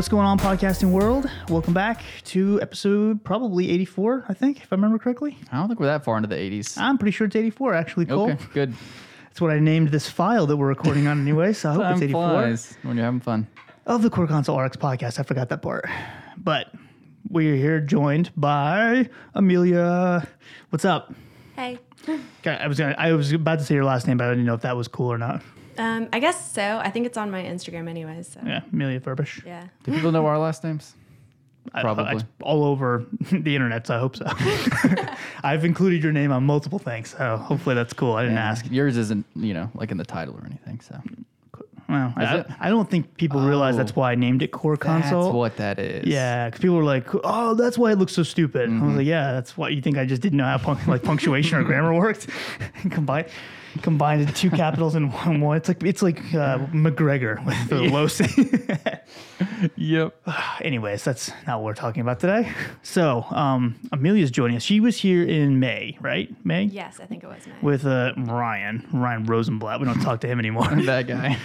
What's going on, podcasting world? Welcome back to episode probably 84, I think, if I remember correctly. I don't think we're that far into the 80s. I'm pretty sure it's 84, actually, Cole. Okay, good. That's what I named this file that we're recording on anyway, so I hope it's Time 84. flies when you're having fun. Of the Core Consult RX podcast. I forgot that part. But we're here joined by Amelia. What's up? Hey. Okay, I was gonna, I was about to say your last name, but I didn't know if that was cool or not. Um, I guess so. I think it's on my Instagram anyways. So. Yeah, Amelia Furbish. Yeah. Do people know our last names? I- Probably. all over the internet, so I hope so. I've included your name on multiple things, so hopefully that's cool. I didn't ask. Yours isn't, you know, like in the title or anything. So Well, I. I don't think people realize that's why I named it Core Consult. that's what that is. Yeah, because people were like, "Oh, that's why it looks so stupid." I Mm-hmm. was like, "Yeah, that's why you think I just didn't know how punc- like punctuation or grammar worked." combine combined the two capitals in one. one. It's like it's like uh, McGregor with the low C. Yep. Anyways, that's not what we're talking about today. So, um, Amelia's joining us. She was here in May, right? May Yes, I think it was May. with uh, Ryan Ryan Rosenblatt. We don't talk to him anymore. that guy.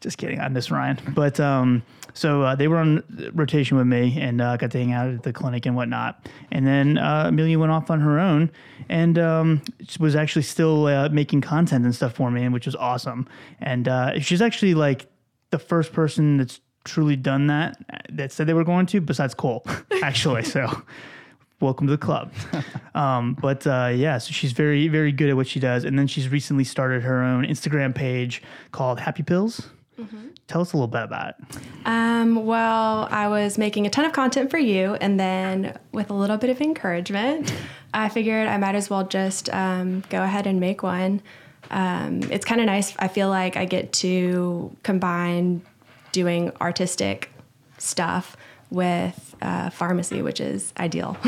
Just kidding. I miss Ryan. But um, so uh, they were on rotation with me and uh, got to hang out at the clinic and whatnot. And then uh, Amelia went off on her own and um, she was actually still uh, making content and stuff for me, which was awesome. And uh, she's actually like the first person that's truly done that that said they were going to, besides Cole, actually. so. Welcome to the club. Um, but uh, yeah, so she's very, very good at what she does. And then she's recently started her own Instagram page called Happy Pills. Tell us a little bit about it. Um, well, I was making a ton of content for you, and then with a little bit of encouragement, I figured I might as well just um, go ahead and make one. Um, it's kind of nice. I feel like I get to combine doing artistic stuff with uh, pharmacy, which is ideal.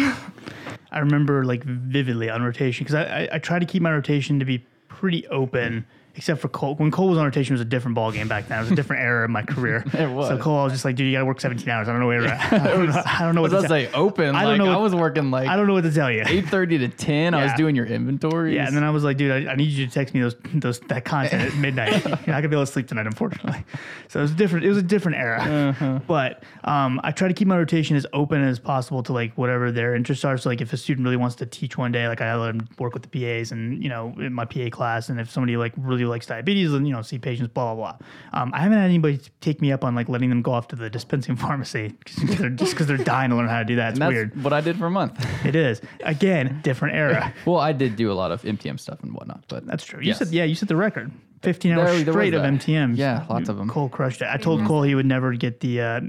I remember like vividly on rotation because I, I, I try to keep my rotation to be pretty open. Except for Cole, when Cole was on rotation, it was a different ball game back then. It was a different era in my career. It was. So Cole, I was just like, dude, you got to work 17 hours. I don't know where you're at. I don't know, I don't know what What to say? Open. I don't like, know I was working like I don't know what to tell you. 8.30 to 10. I was doing your inventory. Yeah, and then I was like, dude, I, I need you to text me those those that content at midnight. You're not gonna be able to sleep tonight, unfortunately. So it was different. It was a different era. Uh-huh. But um, I try to keep my rotation as open as possible to like whatever their interests are. So like if a student really wants to teach one day, like I let them work with the PAs and you know in my PA class. And if somebody like really likes diabetes, and you know see patients, blah blah blah. Um, I haven't had anybody take me up on like letting them go off to the dispensing pharmacy 'cause they're, just because they're dying to learn how to do that. It's that's weird. what I did for a month. It is again different era. well, I did do a lot of MTM stuff and whatnot, but That's true. You Yes. said yeah, you set the record. 15 hours There- there straight of that. MTMs. Yeah, lots of them. Cole crushed it. I told Cole he would never get the uh,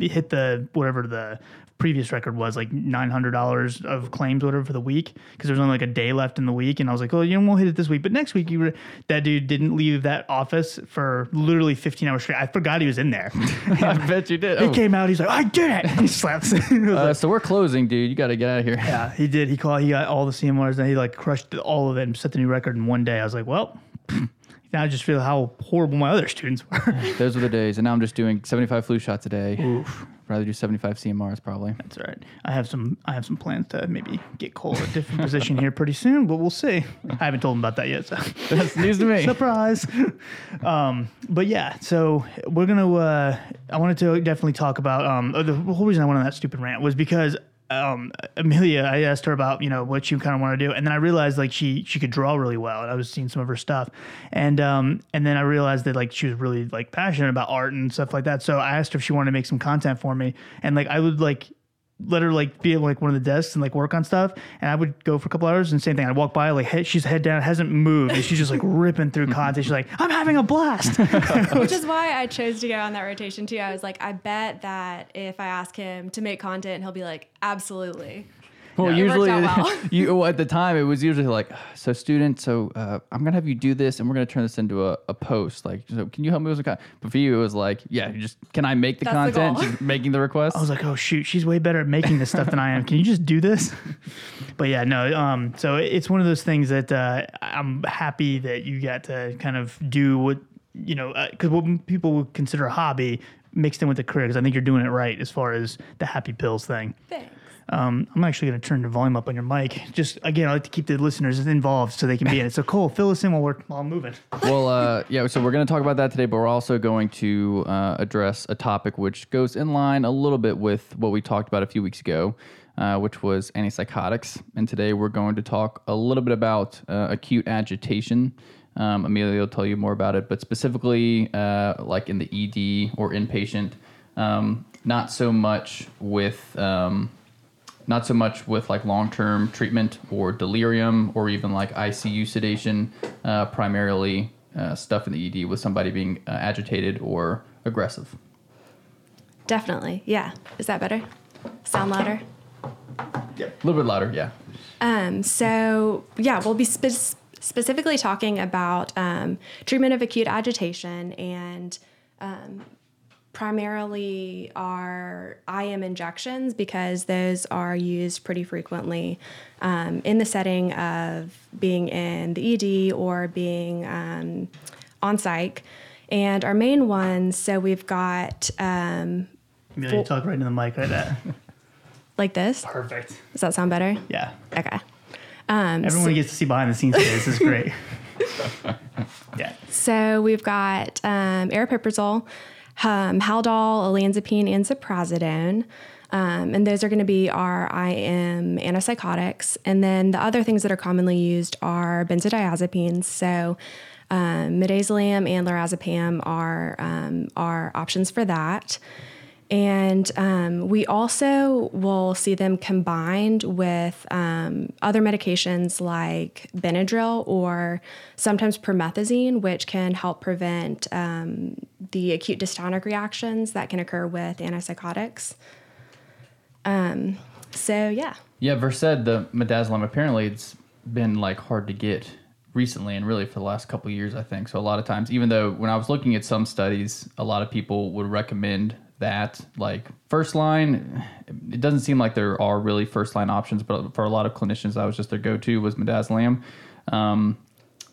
hit the whatever the previous record was like $900 of claims whatever for the week because there was only like a day left in the week and I was like, "Oh, you know we'll hit it this week, but next week you were that dude didn't leave that office for literally 15 hours straight. I forgot he was in there. I bet you did. he Oh. came out, he's like, "I did it." He slaps. it. It Uh, like- so we're closing, dude. You got to get out of here. yeah, he did. He called. He got all the CMRs, and he like crushed all of it and set the new record in one day. I was like, well, now I just feel how horrible my other students were. Those were the days, and now I'm just doing 75 flu shots a day. Oof, Rather do 75 CMRs probably. that's right. I have some. I have some plans to maybe get Cole a different position here pretty soon, but we'll see. I haven't told him about that yet. So. That's news to me. Surprise. um, but yeah, so we're gonna. Uh, I wanted to definitely talk about. Um, the whole reason I went on that stupid rant was because um, Amelia. I asked her about you know what you kind of want to do, and then I realized like she she could draw really well. And I was seeing some of her stuff, and um, and then I realized that like she was really like passionate about art and stuff like that. So I asked her if she wanted to make some content for me, and like I would like let her like be at like one of the desks and like work on stuff. And I would go for a couple hours and same thing. I'd walk by like head, she's head down hasn't moved. And she's just like ripping through content. She's like I'm having a blast. Which is why I chose to go on that rotation too. I was like, I bet that if I ask him to make content, he'll be like, absolutely. Well, Yeah. It usually, out well. you well, at the time it was usually like, so student, so uh, I'm gonna have you do this, and we're gonna turn this into a, a post. Like, so can you help me with some content? But for you, it was like, yeah, you just can I make the That's content, goal. just making the request. I was like, oh shoot, she's way better at making this stuff than I am. Can you just do this? but yeah, no. Um, so it's one of those things that uh, I'm happy that you got to kind of do what you know, because what people would consider a hobby mixed in with the career. Because I think you're doing it right as far as the happy pills thing. Thanks. Um, I'm actually going to turn the volume up on your mic. Just again, I like to keep the listeners involved so they can be in it. So Cole, fill us in while we're while I'm moving. well, uh, yeah. So we're going to talk about that today, but we're also going to uh, address a topic which goes in line a little bit with what we talked about a few weeks ago, uh, which was antipsychotics. And today we're going to talk a little bit about uh, acute agitation. Um, Amelia will tell you more about it, but specifically, uh, like in the ED or inpatient, um, not so much with. Not so much with like long-term treatment or delirium or even like ICU sedation, uh, primarily uh, stuff in the ED with somebody being uh, agitated or aggressive. Definitely. Yeah. Is that better? Sound louder? Yeah. A little bit louder, yeah. Um, so, yeah, we'll be spe- specifically talking about um, treatment of acute agitation and um, primarily are IM injections because those are used pretty frequently um, in the setting of being in the ED or being um, on psych. And our main ones, so we've got um, Amelia, talk right into the mic like that. like this. Perfect. Does that sound better? Yeah. Okay. Everyone gets to see behind the scenes today. This is great. yeah. So we've got um, aripiprazole, um, Haldol, olanzapine, and ziprasidone. Um, and those are going to be our IM antipsychotics. And then the other things that are commonly used are benzodiazepines. So um, midazolam and lorazepam are, um, are options for that. And um, we also will see them combined with um, other medications like Benadryl or sometimes promethazine, which can help prevent um, the acute dystonic reactions that can occur with antipsychotics. Um, so, yeah. Yeah, Versed, the midazolam, apparently it's been like hard to get recently and really for the last couple years, I think. So a lot of times, even though when I was looking at some studies, a lot of people would recommend that like first line it doesn't seem like there are really first line options but for a lot of clinicians that was just their go-to was midazolam um,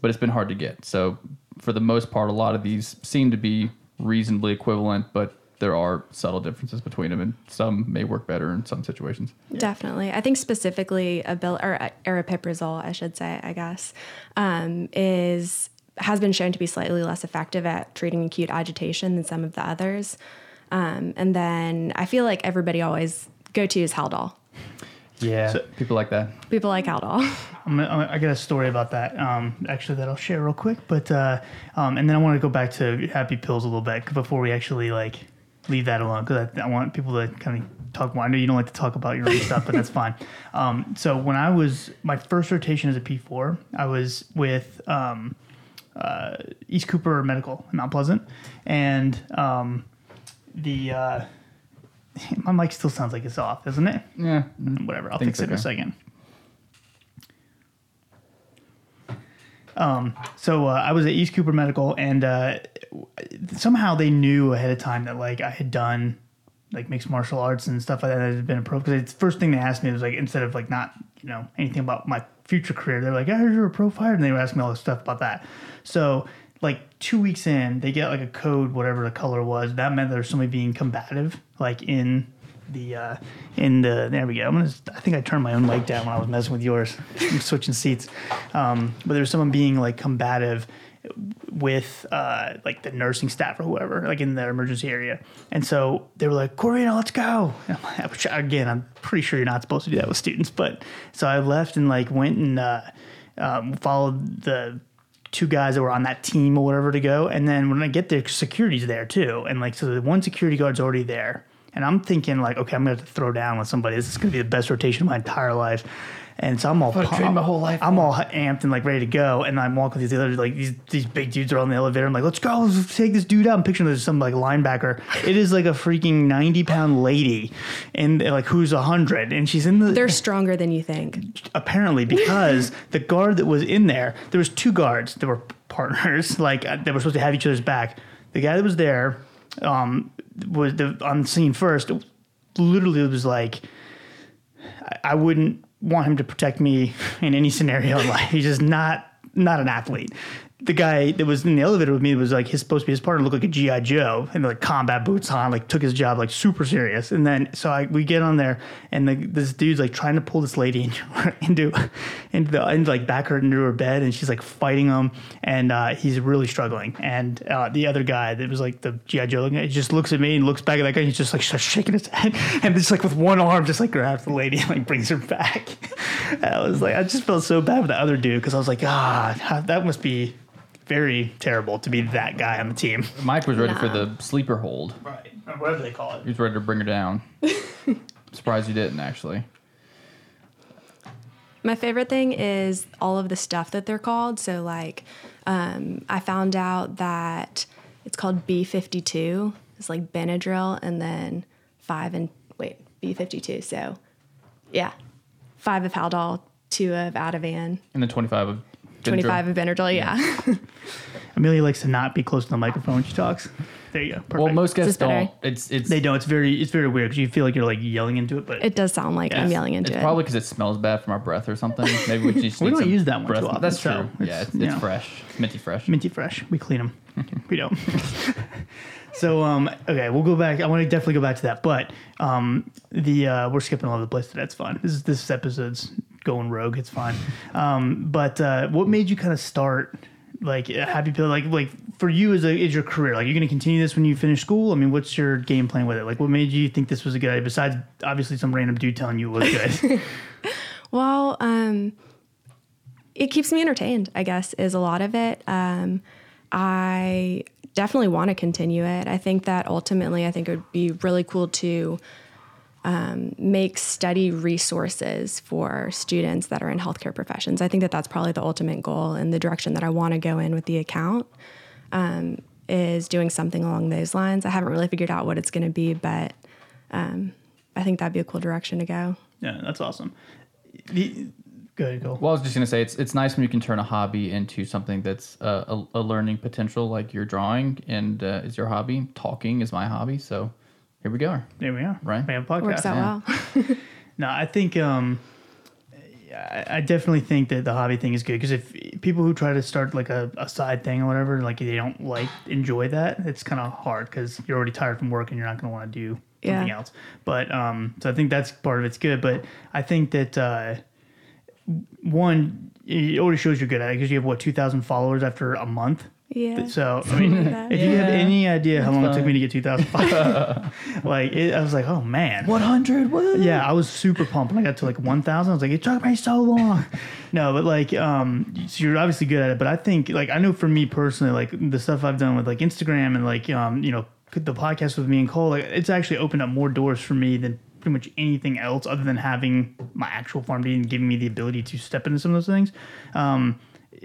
but it's been hard to get so for the most part a lot of these seem to be reasonably equivalent but there are subtle differences between them and some may work better in some situations Definitely. I think specifically Abilify or aripiprazole, I should say, I guess, um, is has been shown to be slightly less effective at treating acute agitation than some of the others. Um, and then I feel like everybody always go to is Haldol. yeah So- people like that People like Haldol. I'm, gonna- I got a story about that. Um, actually, that I'll share real quick. But uh, um, and then I want to go back to happy pills a little bit before we actually like leave that alone because I, I want people to kind of talk more. I know you don't like to talk about your own stuff, but that's fine. Um, so when I was my first rotation as a P4, I was with um, uh, East Cooper Medical in Mount Pleasant, and um, the uh, my mic still sounds like it's off, doesn't it? yeah Whatever, I'll Think fix it in a second. Um, so uh, I was at East Cooper Medical, and uh, somehow they knew ahead of time that like I had done like mixed martial arts and stuff like that. That had been a pro because the first thing they asked me was like instead of like not you know anything about my future career, they're like, "I heard you're a pro fighter," and they were asking me all this stuff about that. So like two weeks in, they get like a code, whatever the color was. That meant there's somebody being combative, like in the uh, in the there we go. I'm gonna. I think I turned my own mic down when I was messing with yours. I'm switching seats. Um, but there's someone being like combative with uh, like the nursing staff or whoever, like in the emergency area. And so they were like, Corvino, let's go. I'm like, again, I'm pretty sure you're not supposed to do that with students. But so I left and like went and uh, um, followed the two guys that were on that team or whatever to go. And then when I get there, security's there too. And like, so the one security guard's already there. And I'm thinking like, okay, I'm gonna have to throw down with somebody. This is gonna be the best rotation of my entire life. And so I'm all I've trained my whole life I'm all amped and like ready to go. And I'm walking with these other like these these big dudes are on the elevator. I'm like, let's go, let's take this dude out. I'm picturing there's some like linebacker. It is like a freaking 90 pound lady, and like who's hundred, and she's in the They're stronger than you think. apparently because the guard that was in there, there was two guards that were partners, like uh, they were supposed to have each other's back. The guy that was there um, was the, on scene first. Literally, was like, I, I wouldn't want him to protect me in any scenario in life. He's just not not an athlete. The guy that was in the elevator with me was like his supposed to be his partner looked like a GI Joe and like combat boots on, like took his job like super serious. And then so I we get on there and the, this dude's like trying to pull this lady into into the into like back her into her bed and she's like fighting him and uh, he's really struggling. And uh, the other guy that was like the GI Joe looking, just looks at me and looks back at that guy. And he's just like starts shaking his head and just like with one arm just like grabs the lady and like brings her back. I was like I just felt so bad for the other dude because I was like ah that must be very terrible to be that guy on the team. Mike was ready for the sleeper hold. Right. Whatever they call He it. was ready to bring her down. Surprised you didn't actually. My favorite thing is all of the stuff that they're called. So, like, um, I found out that it's called B52. It's like Benadryl, and then five and wait, B52. So, yeah, five of Haldol, two of Ativan, And then 25 of Benadryl. 25 of Benadryl. Yeah. Amelia likes to not be close to the microphone when she talks. There you go. Perfect. Well, most guests this don't. It's it's they don't. It's very it's very weird because you feel like you're like yelling into it, but it does sound like I'm yelling into it's it. probably because it smells bad from our breath or something. Maybe we just We don't use that one breath. too often, That's so true. yeah, it's, it's, you it's know. fresh, minty fresh. minty fresh. We clean them. we don't. so um okay, we'll go back. I want to definitely go back to that, but um the uh we're skipping all over the place. Today. That's fine. This is this episode's going rogue. It's fine. Um, but uh, what made you kind of start? Like happy pill, like like for you as a is your career, like you're gonna continue this when you finish school. I mean, what's your game plan with it? Like, what made you think this was a good idea? Besides, obviously, some random dude telling you it was good. Well, um, it keeps me entertained, I guess, is a lot of it. Um, I definitely want to continue it. I think that ultimately, I think it would be really cool to um, make study resources for students that are in healthcare professions. I think that that's probably the ultimate goal and the direction that I want to go in with the account. Um, is doing something along those lines. I haven't really figured out what it's going to be, but um, I think that'd be a cool direction to go. yeah, that's awesome. The, go ahead, go. Well, I was just gonna say it's it's nice when you can turn a hobby into something that's uh, a, a learning potential, like your drawing and uh, is your hobby. Talking is my hobby, so here we go. There we are. Right. We have a podcast. Works out yeah. well. No, I think um, I, I definitely think that the hobby thing is good because if people who try to start like a, a side thing or whatever, like they don't like enjoy that, it's kind of hard because you're already tired from work and you're not going to want to do something Yeah. else. But um, so I think that's part of it's good. But I think that uh, one, it already shows you're good at it because you have what two thousand followers after a month. Yeah. So I mean, like that. if you have any idea how long it took me to get two thousand like it, I was like, oh man, 100. What? yeah, I was super pumped when I got to like 1,000. I was like, it took me so long. no, but like, um, so you're obviously good at it. But I think, like, I know for me personally, like the stuff I've done with like Instagram and like, um, you know, the podcast with me and Cole, like, it's actually opened up more doors for me than pretty much anything else other than having my actual farm and giving me the ability to step into some of those things. Um,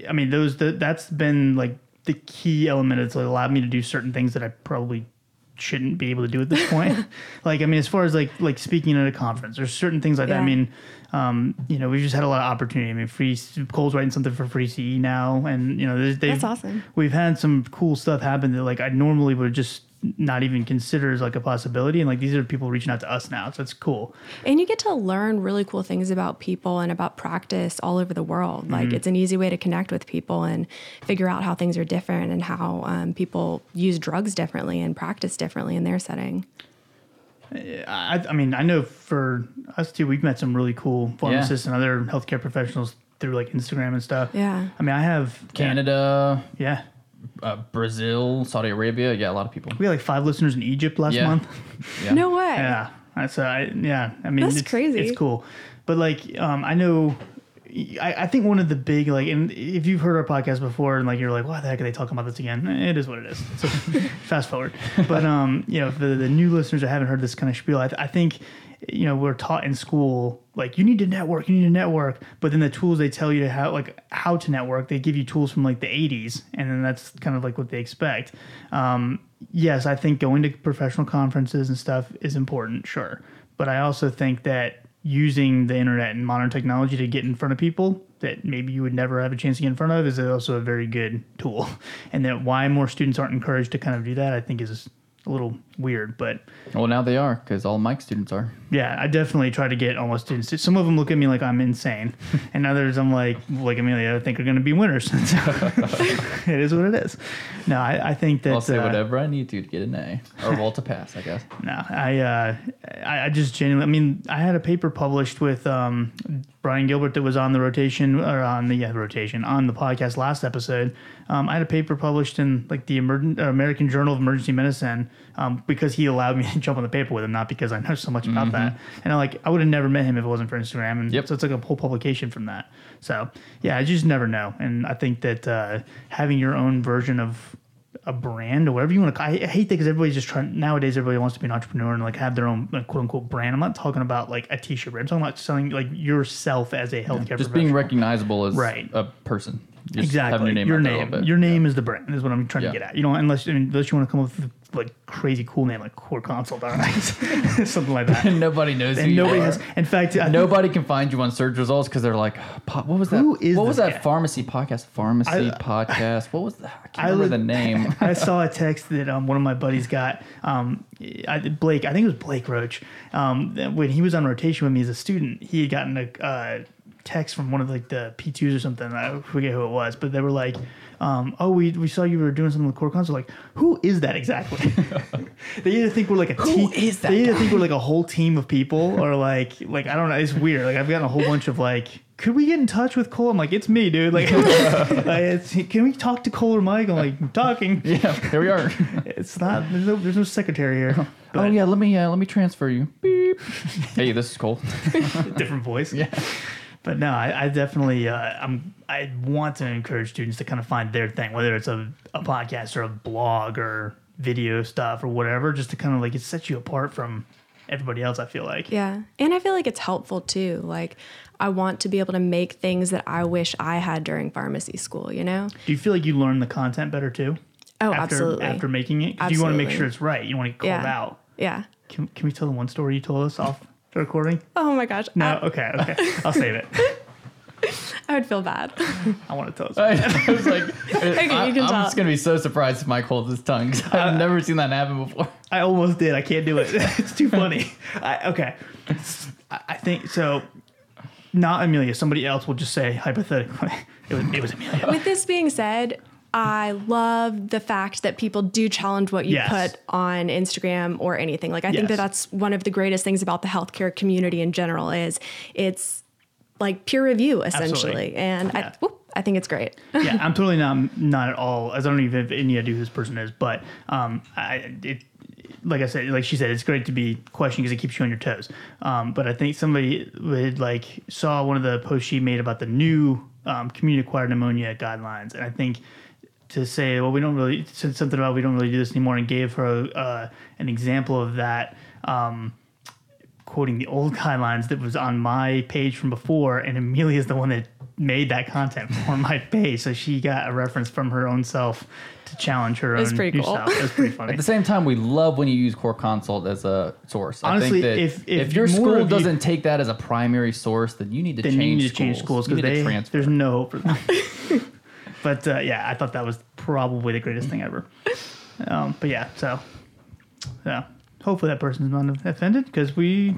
I mean, those, the, that's been like the key element. Like allowed me to do certain things that I probably shouldn't be able to do at this point. like, I mean, as far as like like speaking at a conference, there's certain things like that. I mean, um, you know, we've just had a lot of opportunity. I mean, free Cole's writing something for Free CE now, and you know, they've, That's awesome. We've had some cool stuff happen that like I normally would just not even consider as like a possibility, and like these are people reaching out to us now, so it's cool. And you get to learn really cool things about people and about practice all over the world. Like it's an easy way to connect with people and figure out how things are different and how um, people use drugs differently and practice differently in their setting. I, I mean, I know for us too, we've met some really cool pharmacists and other healthcare professionals through like Instagram and stuff. Yeah. I mean, I have Canada, Yeah. Uh, Brazil, Saudi Arabia. Yeah, a lot of people. We had like five listeners in Egypt last Yeah. month. Yeah. No way. Yeah, that's uh, I, yeah. I mean, That's it's, crazy. It's cool, but like, um, I know. I, I think one of the big like, and if you've heard our podcast before, and like you're like, why the heck are they talking about this again? It is what it is. So fast forward. But um, you know, for the new listeners that haven't heard this kind of spiel, I, I think, you know, we're taught in school like you need to network, you need to network, but then the tools they tell you to how like how to network, they give you tools from like the 80s, and then that's kind of like what they expect. Um, yes, I think going to professional conferences and stuff is important, sure, but I also think that using the internet and modern technology to get in front of people that maybe you would never have a chance to get in front of is also a very good tool. And that why more students aren't encouraged to kind of do that, I think is a little weird. But Well, now they are because all Mike students are. yeah, I definitely try to get all my students. Some of them look at me like I'm insane, and others I'm like, like Amelia, I think are going to be winners. it is what it is. No, I, I think that I'll say uh, whatever I need to to get an A or well to pass, I guess. No, I, uh, I, I just genuinely. I mean, I had a paper published with um, Brian Gilbert that was on the rotation or on the yeah, rotation on the podcast last episode. Um, I had a paper published in like the Emergen- American Journal of Emergency Medicine um, because he allowed me to jump on the paper with him, not because I know so much about that. And I like I would have never met him if it wasn't for Instagram. And Mm-hmm. Yep. so it's like a whole publication from that. So yeah, I just never know. And I think that uh, having your own version of a brand or whatever you want to. I I hate that because everybody's just trying nowadays. Everybody wants to be an entrepreneur and like have their own like, quote unquote brand. I'm not talking about like a t-shirt brand. I'm talking about selling like yourself as a healthcare. Just being recognizable as Right. a person. Just exactly your name. your out there a name. Your name is the brand. Is what I'm trying Yeah. to get at. You know, unless unless you want to come up with like crazy cool name like Core Consult, right? something like that. And nobody knows And you nobody has. In fact, I Nobody can find you on search results because they're like, what was that? Who is what was that guy?" pharmacy podcast? Pharmacy I- podcast. What was that? I can't I remember was- the name. I saw a text that um, one of my buddies got. Um, I, Blake, I think it was Blake Roach. Um, when he was on rotation with me as a student, he had gotten a uh, text from one of like the P2s or something. I forget who it was, but they were like, um, "Oh, we, we saw you were doing something with Core Consult." Like, who is that exactly? they either think we're like a team. is that They either think we're like a whole team of people, or like like I don't know. It's weird. Like I've gotten a whole bunch of like. Could we get in touch with Cole? I'm like, it's me, dude. Like, like, it's, can we talk to Cole or Mike? I'm like, I'm talking. yeah, here we are. It's not. There's no. There's no secretary here. oh yeah, let me uh, let me transfer you. Beep. hey, this is Cole. different voice. yeah. But no, I, I definitely. Uh, I'm. I want to encourage students to kind of find their thing, whether it's a, a podcast or a blog or video stuff or whatever, just to kind of like it sets you apart from everybody else. I feel like. Yeah. And I feel like it's helpful too. Like, I want to be able to make things that I wish I had during pharmacy school, you know? Do you feel like you learn the content better too? Oh, after, absolutely. After making it, you want to make sure it's right. You want to get called Yeah. out. Yeah. Can, can we tell the one story you told us off recording? Oh my gosh. No. I, Okay. Okay. I'll save it. I would feel bad. I want to tell us. I was like, Okay, I, you can am tell. just gonna be so surprised if Mike holds his tongue. 'cause I've uh, never seen that happen before. I almost did. I can't do it. it's too funny. I, okay. I I think so. Not Amelia. Somebody else will just say hypothetically. It was, it was Amelia. With this being said, I love the fact that people do challenge what you Yes. put on Instagram or anything. Like I think that that's one of the greatest things about the healthcare community in general is it's like peer review essentially. Absolutely. And Yeah. I, whoop, I think it's great. yeah, I'm totally not not at all. As I don't even have any idea who this person is, but um, I it. Like I said, like she said, it's great to be questioned because it keeps you on your toes. Um, but I think somebody would like saw one of the posts she made about the new um, community acquired pneumonia guidelines, and I think to say, well, we don't really said something about we don't really do this anymore, and gave her uh, an example of that. Um, quoting the old guidelines that was on my page from before, and Amelia is the one that made that content for my page, so she got a reference from her own self to challenge her That's own pretty new cool. style. It was pretty funny. At the same time, we love when you use Core Consult as a source. Honestly, I think that if- if your school you- doesn't take that as a primary source, then you need to then change you need to schools. change schools because need to they there's no hope for them. but uh, yeah, I thought that was probably the greatest thing ever. Um, but yeah, so yeah, hopefully that person's not offended because we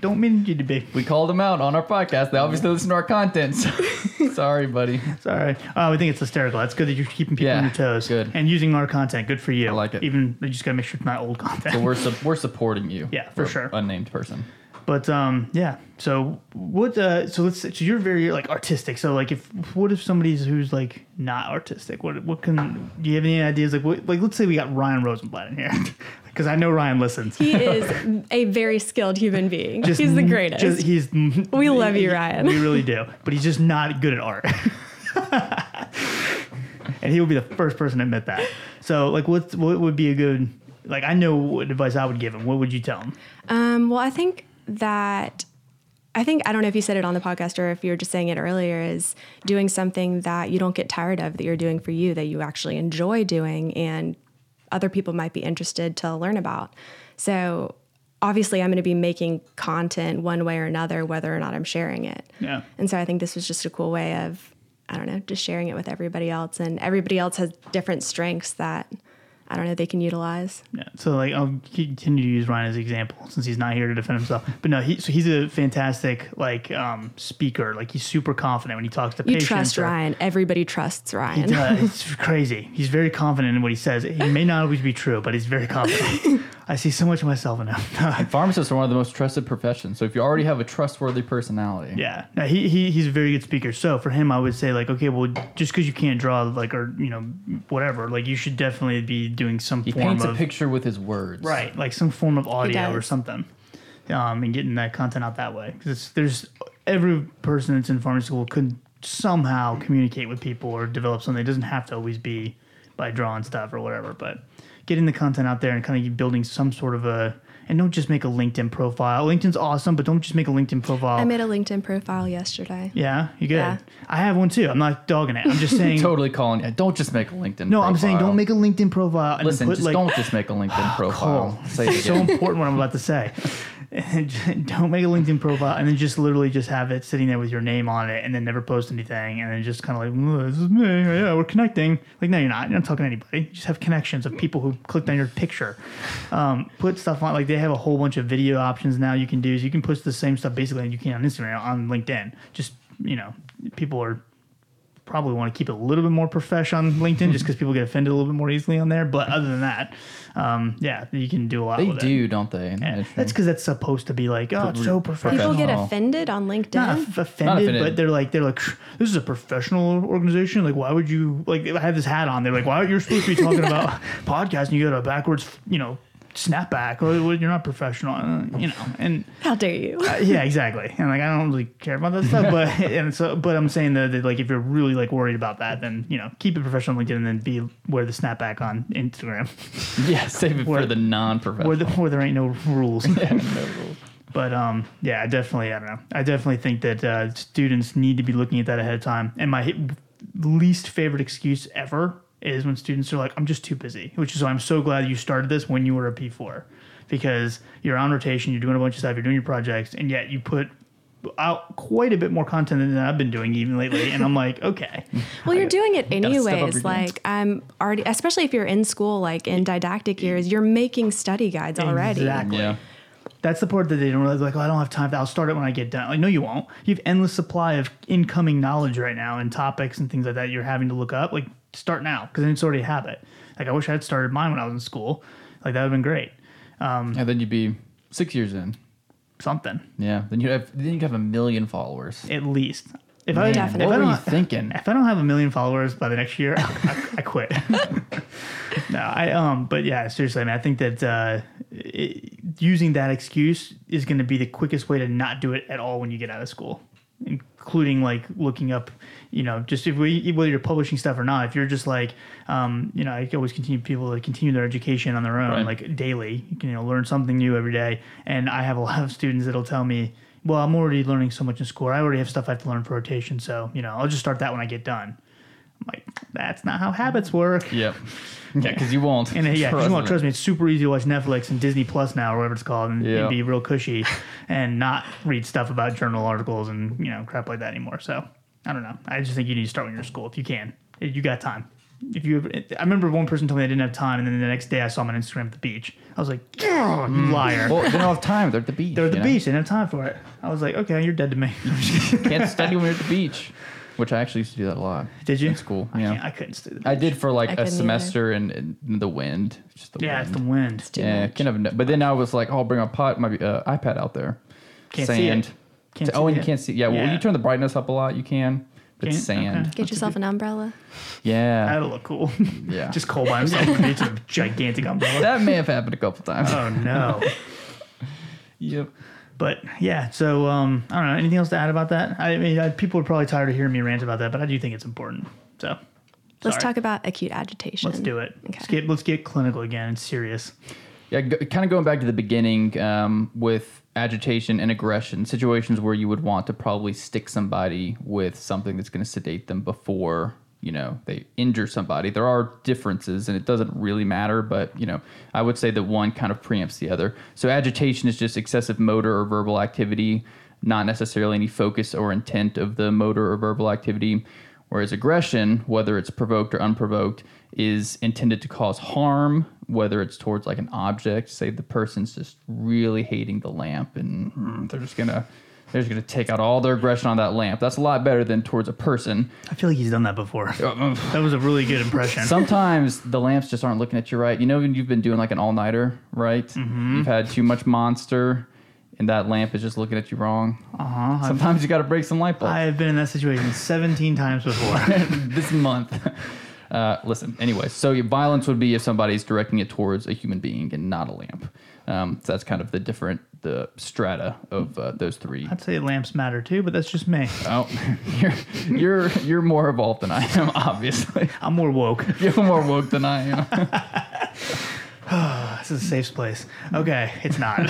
don't mean you to be. We called them out on our podcast. They obviously listen to our content. so- Sorry, buddy. Sorry. Uh, we think it's hysterical. That's good that you're keeping people Yeah, on your toes. good. And using our content. Good for you. I like it. Even you just gotta make sure it's not old content. So we're su- we're supporting you. Yeah, for sure. Unnamed person. But um, yeah. So what? Uh, so let's. So you're very like artistic. So like, if what if somebody's who's like not artistic? What what can? Do you have any ideas? Like what? Like let's say we got Ryan Rosenblatt in here, because I know Ryan listens. He is a very skilled human being. Just- He's the greatest. Just, he's. We love you, Ryan. We really do. But he's just not good at art. and he will be the first person to admit that. So like, what what would be a good? Like I know what advice I would give him. What would you tell him? Um, well, I think that I think I don't know if you said it on the podcast or if you were just saying it earlier is doing something that you don't get tired of that you're doing for you that you actually enjoy doing and other people might be interested to learn about. So obviously I'm going to be making content one way or another whether or not I'm sharing it. Yeah. And so I think this was just a cool way of I don't know, just sharing it with everybody else and everybody else has different strengths that I don't know they can utilize. Yeah. So like I'll continue to use Ryan as an example since he's not here to defend himself. But no, he so he's a fantastic like um, speaker. Like he's super confident when he talks to You patients. trust or- Ryan. Everybody trusts Ryan. He does. It's crazy. He's very confident in what he says. He may not always be true, but he's very confident. I see so much of myself in him. Pharmacists are one of the most trusted professions. So if you already have a trustworthy personality, Yeah, no, he, he he's a very good speaker. So for him, I would say like, okay, well, just because you can't draw like or you know whatever, like you should definitely be doing some he form paints a picture with his words. right, like some form of audio or something, um, and getting that content out that way. Because there's every person that's in pharmacy school could somehow communicate with people or develop something. It doesn't have to always be by drawing stuff or whatever, but getting the content out there and kind of building some sort of a and don't just make a LinkedIn profile. LinkedIn's awesome, but don't just make a LinkedIn profile. I made a LinkedIn profile yesterday. Yeah, you good. Yeah. I have one too. I'm not dogging it. I'm just saying. Totally calling it. Don't just make a LinkedIn. Profile. No, I'm saying don't make a LinkedIn profile and Listen, put just like don't just make a LinkedIn profile. Cole, Say it's so important what I'm about to say. don't make a LinkedIn profile and then just literally just have it sitting there with your name on it and then never post anything and then just kind of like "Oh, this is me. Yeah, we're connecting. Like no, you're not. You're not talking to anybody. You just have connections of people who clicked on your picture. Um, put stuff on like they have a whole bunch of video options now you can do. So you can post the same stuff basically you can on Instagram on LinkedIn. Just you know, people are probably want to keep it a little bit more profesh on LinkedIn just because people get offended a little bit more easily on there. But other than that, um, yeah, you can do a lot They with it. do, don't they? Yeah, that's because that's supposed to be like, oh, it's so professional. People get offended on LinkedIn. not off- offended, offended. but they're like, they're like, this is a professional organization. Like, why would you like? I have this hat on. They're like, why are you're supposed to be talking about podcasting? You got a backwards, you know, snapback, or well, you're not professional, uh, you know. And How dare you? uh, yeah, exactly. And like, I don't really care about that stuff, but and so, but I'm saying that, that like, if you're really like worried about that, then you know, keep it professional on LinkedIn, and then be wear the snapback on Instagram, yeah, save it Where- for the non-professional. where, the, where there ain't no rules. But um, yeah, I definitely, I don't know. I definitely think that uh, students need to be looking at that ahead of time. And my least favorite excuse ever is when students are like, "I'm just too busy," which is why I'm so glad you started this when you were a P4, because you're on rotation, you're doing a bunch of stuff, you're doing your projects, and yet you put out quite a bit more content than I've been doing even lately. And I'm like, okay, Well, you're doing it step up your anyways. Like I'm already, especially if you're in school, like in didactic years, you're making study guides already. Exactly. yeah. That's the part that they don't realize. Like, oh, I don't have time. I'll start it when I get done. Like, no, you won't. You have endless supply of incoming knowledge right now and topics and things like that. You're having to look up. Like, start now because then it's already a habit. Like, I wish I had started mine when I was in school. Like, that would have been great. And then you'd be six years in. Something Yeah. Then you'd have then you'd have a million followers. at least. If I, Man, if Definitely. I what were don't, you thinking? if I don't have a million followers by the next year, I, I, I quit. no, I um, but yeah, seriously, I mean, I think that uh, it, using that excuse is going to be the quickest way to not do it at all when you get out of school, including like looking up, you know, just if we whether you're publishing stuff or not. If you're just like, um, you know, I always continue people to continue their education on their own, Right. like daily. You can you know learn something new every day, and I have a lot of students that'll tell me. Well, I'm already learning so much in school. I already have stuff I have to learn for rotation, so you know I'll just start that when I get done. Like, that's not how habits work. Yep. Yeah, because you won't. And uh, yeah, 'cause you won't trust me. It's super easy to watch Netflix and Disney Plus now, or whatever it's called, and, Yeah. and be real cushy, and not read stuff about journal articles and you know crap like that anymore. So I don't know. I just think you need to start when you're in school if you can. If You got time. If you, I remember one person told me I didn't have time, and then the next day I saw him on Instagram at the beach. I was like, "Oh, you liar! Well, they don't have time. They're at the beach. They're at the you know? beach. They didn't have time for it. I was like, okay, you're dead to me. Can't study when you're at the beach. Which I actually used to do that a lot. Did you? In school. I, Yeah. can't, I couldn't stay. the I did for like I a couldn't semester in, in the wind. Just the Yeah, it's the wind. It's too yeah, much. kind of. But then I was like, oh, I'll bring a pot, my uh, iPad out there. Can't see sand. it. Can't oh, see and you it. can't see. Yeah, well, Yeah. you turn the brightness up a lot. You can. But it's Can- sand. okay. Get yourself an umbrella. Yeah. That'll look cool. Yeah. Just Cole by himself. It's a gigantic umbrella. that may have happened a couple times. Oh no. yep. But yeah, so um, I don't know. Anything else to add about that? I mean, I, people are probably tired of hearing me rant about that, but I do think it's important. So Let's sorry. talk about acute agitation. Let's do it. Okay. Let's get let's get clinical again and serious. Yeah, g- kind of going back to the beginning um, with agitation and aggression, situations where you would want to probably stick somebody with something that's going to sedate them before you know they injure somebody. There are differences, and it doesn't really matter, but you know I would say that one kind of preempts the other. So agitation is just excessive motor or verbal activity, not necessarily any focus or intent of the motor or verbal activity. Whereas aggression, whether it's provoked or unprovoked, is intended to cause harm, whether it's towards like an object. Say the person's just really hating the lamp and mm, they're just gonna they're just gonna take out all their aggression on that lamp. That's a lot better than towards a person. I feel like he's done that before. that was a really good impression. Sometimes the lamps just aren't looking at you right. You know when you've been doing like an all nighter, right? Mm-hmm. You've had too much monster and that lamp is just looking at you wrong. Uh-huh. Sometimes you got to break some light bulbs. I have been in that situation 17 times before. this month. Uh, listen, anyway, so your violence would be if somebody's directing it towards a human being and not a lamp. Um, so that's kind of the different the strata of uh, those three. I'd say lamps matter too, but that's just me. Oh, you're you're you're more evolved than I am. Obviously, I'm more woke. you're more woke than I am. this is a safe place. Okay, it's not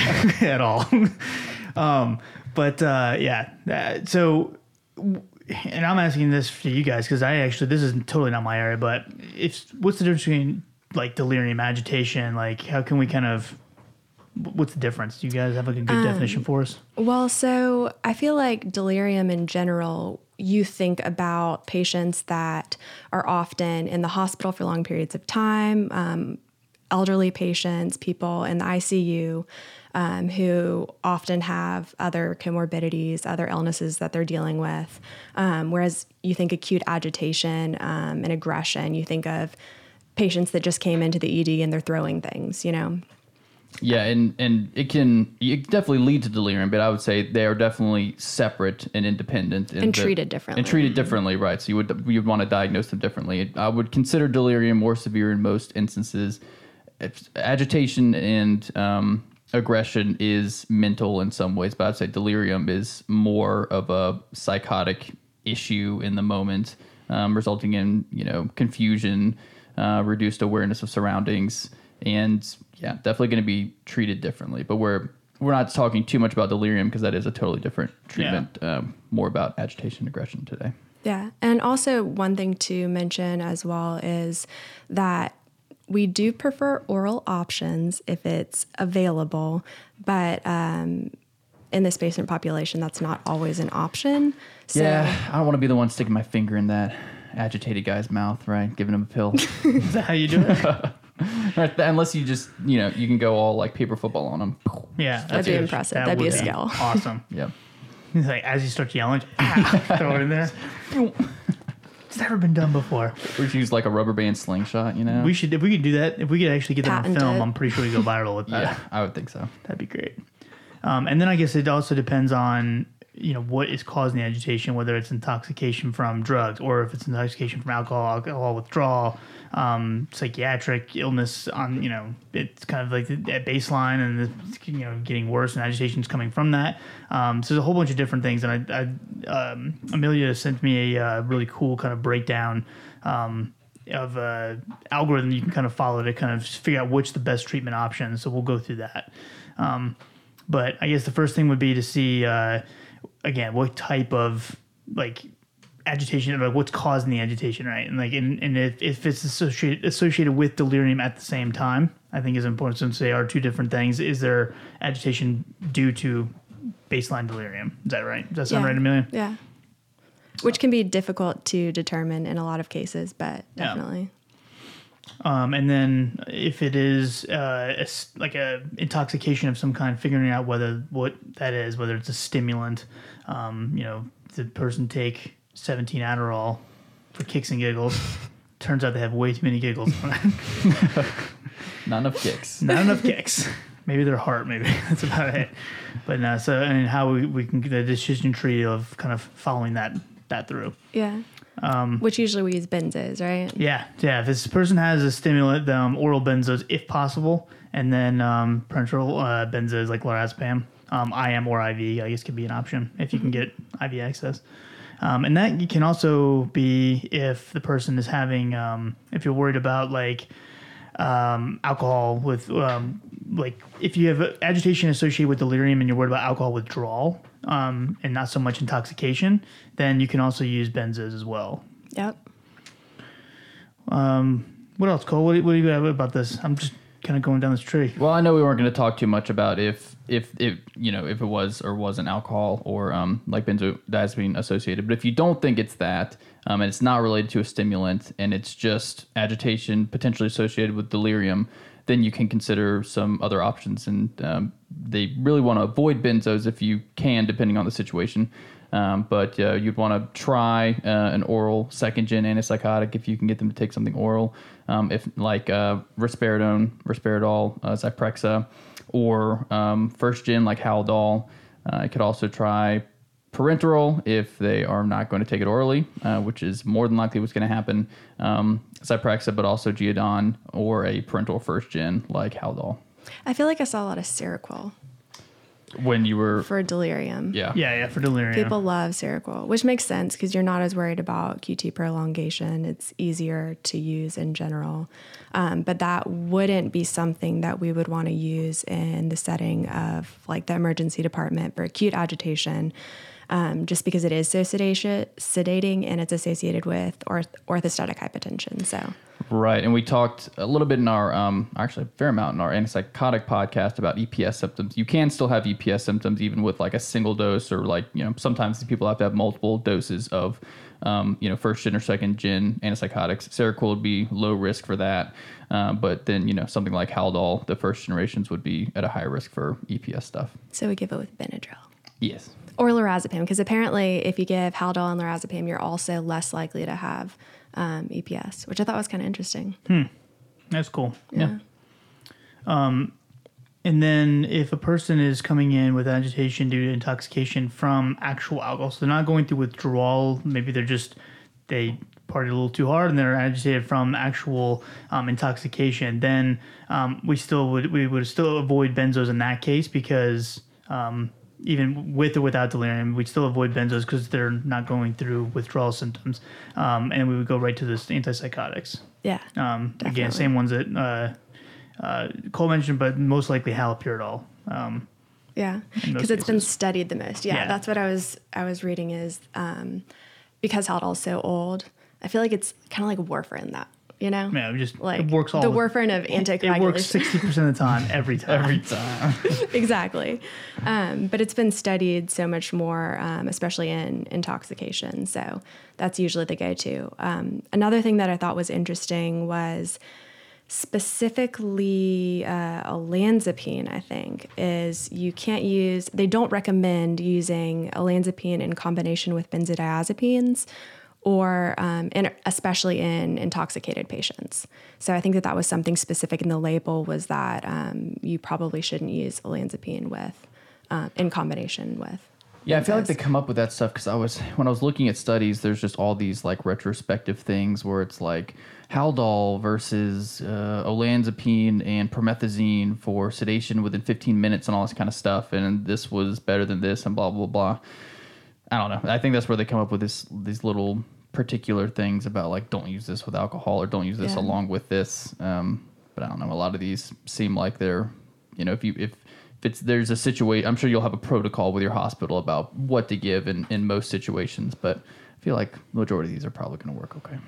at all. um, but uh, yeah, uh, so and I'm asking this for you guys because I actually this is totally not my area, but if what's the difference between like delirium agitation? Like, how can we kind of what's the difference? Do you guys have like a good Um, definition for us? Well, so I feel like delirium in general, you think about patients that are often in the hospital for long periods of time, um, elderly patients, people in the ICU. Um, who often have other comorbidities, other illnesses that they're dealing with. Um, whereas you think acute agitation um, and aggression, you think of patients that just came into the ED and they're throwing things, you know? Yeah, and and it can it definitely lead to delirium, but I would say they are definitely separate and independent in And treated differently. And treated differently, right? So you would you would want to diagnose them differently. I would consider delirium more severe in most instances. It's- agitation and um, aggression is mental in some ways, but I'd say delirium is more of a psychotic issue in the moment, um, resulting in you know confusion, uh, reduced awareness of surroundings, and yeah, definitely going to be treated differently. But we're we're not talking too much about delirium because that is a totally different treatment. Um, more about agitation and aggression today. Yeah. And also, one thing to mention as well is that we do prefer oral options if it's available, but um, in this patient population, that's not always an option. So, yeah, I don't want to be the one sticking my finger in that agitated guy's mouth, right? Giving him a pill. Is that how you do it? Right, Unless you just, you know, you can go all like paper football on them. Yeah, That'd be impressive. That That'd be would a skill. Awesome. Yeah. He's like as you start yelling, ah, throw it in there. It's never been done before. Or just use like a rubber band slingshot, you know? We should if we could do that. If we could actually get that on Patent film, it. I'm pretty sure we go viral with that. yeah, I would think so. That'd be great. Um, and then I guess it also depends on you know what is causing the agitation, whether it's intoxication from drugs or if it's intoxication from alcohol, alcohol withdrawal, um, psychiatric illness. On you know it's kind of like at baseline and you know getting worse and agitation is coming from that. Um, so there's a whole bunch of different things. And I, I um, Amelia sent me a uh, really cool kind of breakdown. Um, of uh, algorithm you can kind of follow to kind of figure out which the best treatment option. So we'll go through that. Um, but I guess the first thing would be to see uh, again what type of like agitation, like what's causing the agitation, right? And like, and, and if, if it's associated associated with delirium at the same time, I think is important since they are two different things. Is there agitation due to baseline delirium? Is that right? Does that sound Yeah. right, Amelia? Yeah. Which can be difficult to determine in a lot of cases, but definitely. Um, and then if it is uh, a s like a intoxication of some kind, figuring out whether what that is, whether it's a stimulant. Um, you know, the person take 17 Adderall for kicks and giggles. Turns out they have way too many giggles. Not enough kicks. Not enough kicks. Maybe their heart. Maybe that's about it. But no. So and how we, we can get the decision tree of kind of following that that through. Yeah. Um, Which usually we use benzos, right? Yeah, yeah. If this person has a stimulant, um, oral benzos if possible, and then um, parenteral uh, benzos like lorazepam, um, IM or IV, I guess could be an option if you can get IV access. Um, and that can also be if the person is having, um, if you're worried about like um, alcohol with, um, like if you have agitation associated with delirium and you're worried about alcohol withdrawal um, and not so much intoxication, then you can also use benzos as well. Yep. What else, Cole? What, do- what do you have about this? I'm just kind of going down this tree. Well, I know we weren't going to talk too much about if if if you know if it was or wasn't alcohol or um, like benzodiazepine associated. But if you don't think it's that, um, and it's not related to a stimulant, and it's just agitation potentially associated with delirium, then you can consider some other options. And um, they really want to avoid benzos if you can, depending on the situation. Um, but uh, you'd want to try uh, an oral second gen antipsychotic if you can get them to take something oral, um, if like uh, risperidone, Risperdal, uh, Zyprexa, or um, first gen like Haldol. I uh, could also try parenteral if they are not going to take it orally, uh, which is more than likely what's going to happen. Um, Zyprexa, but also Geodon or a parenteral first gen like Haldol. I feel like I saw a lot of Seroquel when you were for delirium. Yeah. Yeah, yeah, for delirium. People love Seroquel, which makes sense because you're not as worried about QT prolongation. It's easier to use in general. Um, but that wouldn't be something that we would want to use in the setting of like the emergency department for acute agitation um, just because it is so sedation, sedating and it's associated with orth- orthostatic hypotension. So, right. And we talked a little bit in our, um, actually, a fair amount in our antipsychotic podcast about EPS symptoms. You can still have EPS symptoms even with like a single dose, or like, you know, sometimes people have to have multiple doses of. Um, you know, first gen or second gen antipsychotics. Seroquel would be low risk for that, uh, but then you know something like Haldol, the first generations would be at a high risk for EPS stuff. So we give it with Benadryl. Yes or lorazepam, because apparently if you give Haldol and lorazepam, you're also less likely to have um, EPS, which I thought was kind of interesting. Hmm. That's cool. Yeah. Um, and then if a person is coming in with agitation due to intoxication from actual alcohol, so they're not going through withdrawal, maybe they're just they partied a little too hard and they're agitated from actual um, intoxication, then um, we still would we would still avoid benzos in that case because um, even with or without delirium, we'd still avoid benzos because they're not going through withdrawal symptoms, um, and we would go right to the antipsychotics. Yeah. Um, again, same ones that uh, uh, Cole mentioned, but most likely haloperidol. Um, yeah, because it's been studied the most. Yeah, yeah, that's what I was I was reading is um, because Haldol's so old. I feel like it's kind of like a warfarin that you know? Yeah, it just like it works all the warfarin of anticoagulation. It works sixty percent of the time, every time. every time. exactly, um, but it's been studied so much more, um, especially in intoxication. So that's usually the go-to. Um, another thing that I thought was interesting was specifically uh, olanzapine. I think is you can't use. They don't recommend using olanzapine in combination with benzodiazepines or um, in, especially in intoxicated patients. So I think that that was something specific in the label was that um, you probably shouldn't use olanzapine with uh, in combination with. Yeah, I feel like they come up with that stuff because I was when I was looking at studies. There's just all these like retrospective things where it's like Haldol versus uh, olanzapine and promethazine for sedation within 15 minutes and all this kind of stuff, and this was better than this and blah blah blah. I don't know. I think that's where they come up with this these little particular things about like don't use this with alcohol or don't use this yeah. along with this. Um, but I don't know. A lot of these seem like they're, you know, if you if if it's there's a situation, I'm sure you'll have a protocol with your hospital about what to give in in most situations. But I feel like the majority of these are probably going to work okay.